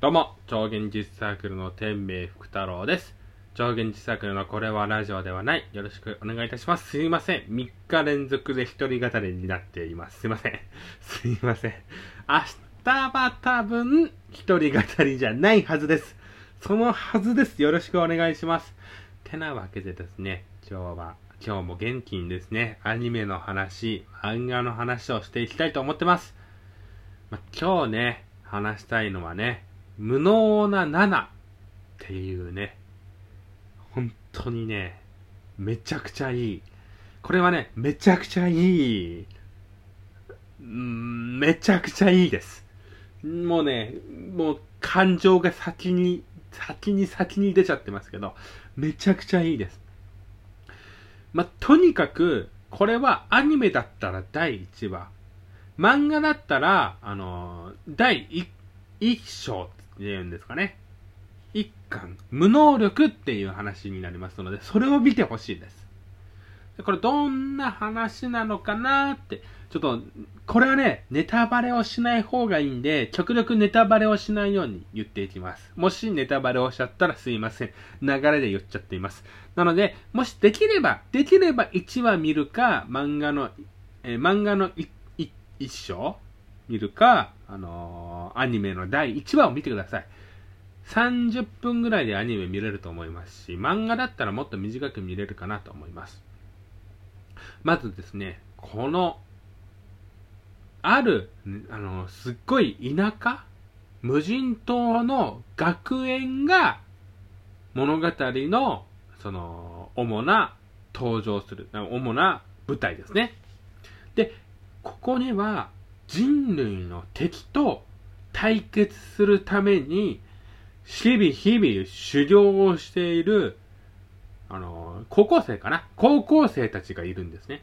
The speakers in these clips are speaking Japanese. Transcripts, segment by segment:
どうも、超現実サークルの天命福太郎です。超現実サークルのこれはラジオではない。よろしくお願いいたします。すいません。3日連続で一人語りになっています。すいません。すいません。明日は多分、一人語りじゃないはずです。そのはずです。よろしくお願いします。てなわけでですね、今日は、今日も元気にですね、アニメの話、漫画の話をしていきたいと思ってます。ま、今日ね、話したいのはね、無能な7っていうね、本当にね、めちゃくちゃいい。これはね、めちゃくちゃいい。んめちゃくちゃいいです。もうね、もう感情が先に、先に先に出ちゃってますけど、めちゃくちゃいいです。ま、とにかく、これはアニメだったら第1話。漫画だったら、あのー第 1, 一章って言うんですかね。一巻、無能力っていう話になりますので、それを見てほしいです。でこれどんな話なのかなって、ちょっと、これはね、ネタバレをしない方がいいんで、極力ネタバレをしないように言っていきます。もしネタバレをしちゃったらすいません。流れで言っちゃっています。なので、もしできれば、できれば1話見るか、漫画の、え漫画のいい一章見るか、あのーアニメの第1話を見てください。30分ぐらいでアニメ見れると思いますし、漫画だったらもっと短く見れるかなと思います。まずですね、この、ある、あの、すっごい田舎無人島の学園が物語の、その、主な登場する、主な舞台ですね。で、ここには人類の敵と対決するために、日々日々修行をしている、あの、高校生かな？高校生たちがいるんですね。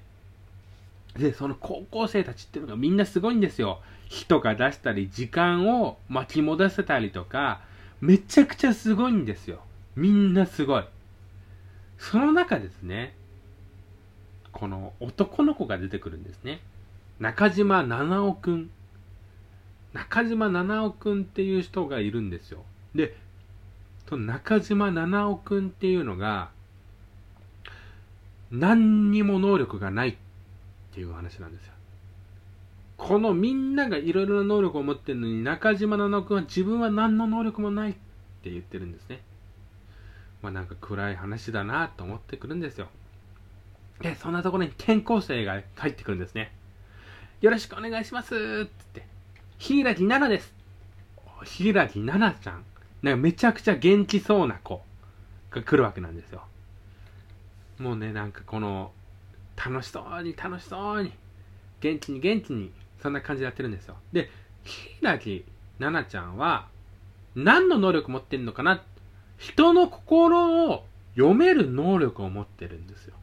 で、その高校生たちっていうのがみんなすごいんですよ。人が出したり、時間を巻き戻せたりとか、めちゃくちゃすごいんですよ。みんなすごい。その中ですね、この男の子が出てくるんですね。中島七尾くん。中島七尾くんっていう人がいるんですよ。で、その中島七尾くんっていうのが、何にも能力がないっていう話なんですよ。このみんながいろいろな能力を持ってるのに、中島七尾くんは自分は何の能力もないって言ってるんですね。まあなんか暗い話だなと思ってくるんですよ。で、そんなところに転校生が入ってくるんですね。よろしくお願いしますって言って。柊奈々です。柊奈々ちゃん。なんかめちゃくちゃ元気そうな子が来るわけなんですよ。もうね、なんかこの、楽しそうに楽しそうに、元気に元気に、そんな感じでやってるんですよ。で、柊奈々ちゃんは、何の能力持ってるのかな？人の心を読める能力を持ってるんですよ。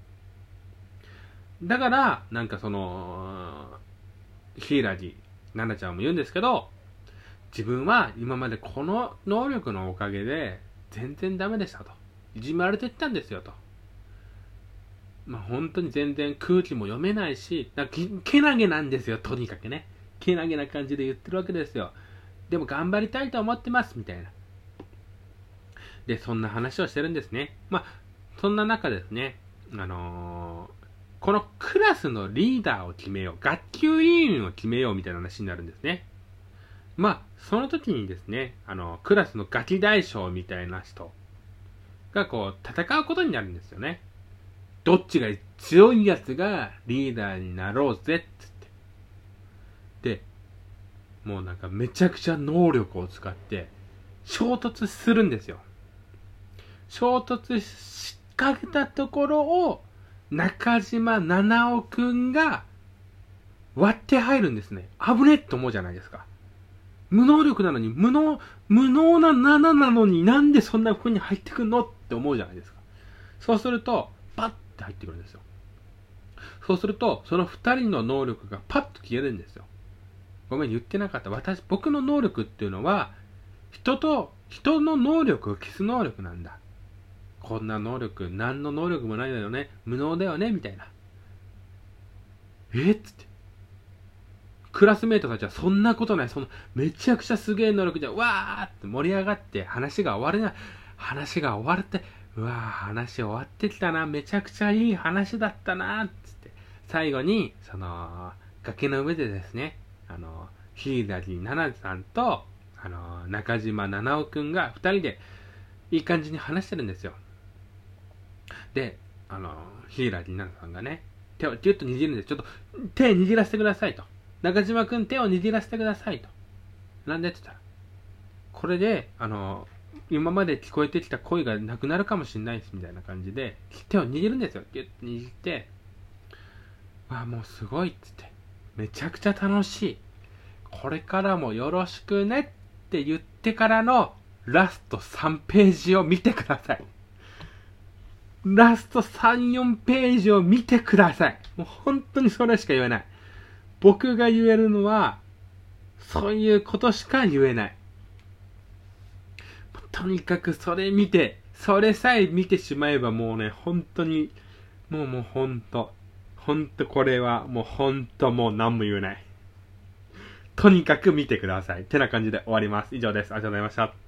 だから、なんかその、柊奈々ちゃんも言うんですけど、自分は今までこの能力のおかげで全然ダメでしたと。いじめられてったんですよと。まあ本当に全然空気も読めないし、なんかけけなげなんですよ、とにかくね。けなげな感じで言ってるわけですよ。でも頑張りたいと思ってます、みたいな。で、そんな話をしてるんですね。まあ、そんな中ですね、あのーこのクラスのリーダーを決めよう、学級委員を決めようみたいな話になるんですね。まあ、その時にですね、あの、クラスのガキ大将みたいな人がこう、戦うことになるんですよね。どっちが強いやつがリーダーになろうぜっつって。で、もうなんかめちゃくちゃ能力を使って衝突するんですよ。衝突しかけたところを中島七尾くんが割って入るんですね。危ねって思うじゃないですか。無能力なのに、無能、無能な7なのになんでそんな風に入ってくんのって思うじゃないですか。そうすると、パッて入ってくるんですよ。そうすると、その2人の能力がパッと消えるんですよ。ごめん、言ってなかった。私、僕の能力っていうのは、人と、人の能力を消す能力なんだ。こんな能力、何の能力もないだよね。無能だよねみたいな。え？っつって。クラスメートたちはそんなことない、そのめちゃくちゃすげえ能力じゃ、わーって盛り上がって話が終われない。話が終わって、うわー話終わってきたな、めちゃくちゃいい話だったな、つって。最後に、その、崖の上でですね、あの、柊奈々さんと、あの、中島七尾くんが二人で、いい感じに話してるんですよ。で、あの、柊奈々さんがね、手をギュッと握るんで。ちょっと、手握らせてくださいと。中島くん手を握らせてくださいと。なんでって言ったら、これで、あの、今まで聞こえてきた声がなくなるかもしれないですみたいな感じで、手を握るんですよ。ギュッと握って、わあ、もうすごいっつって。めちゃくちゃ楽しい。これからもよろしくねって言ってからのラスト3ページを見てください。ラスト3、4ページを見てください。もう本当にそれしか言えない。僕が言えるのは、そういうことしか言えない。とにかくそれ見て、それさえ見てしまえばもうね、本当に、もうもう本当、本当これはもう本当もう何も言えない。とにかく見てください。てな感じで終わります。以上です。ありがとうございました。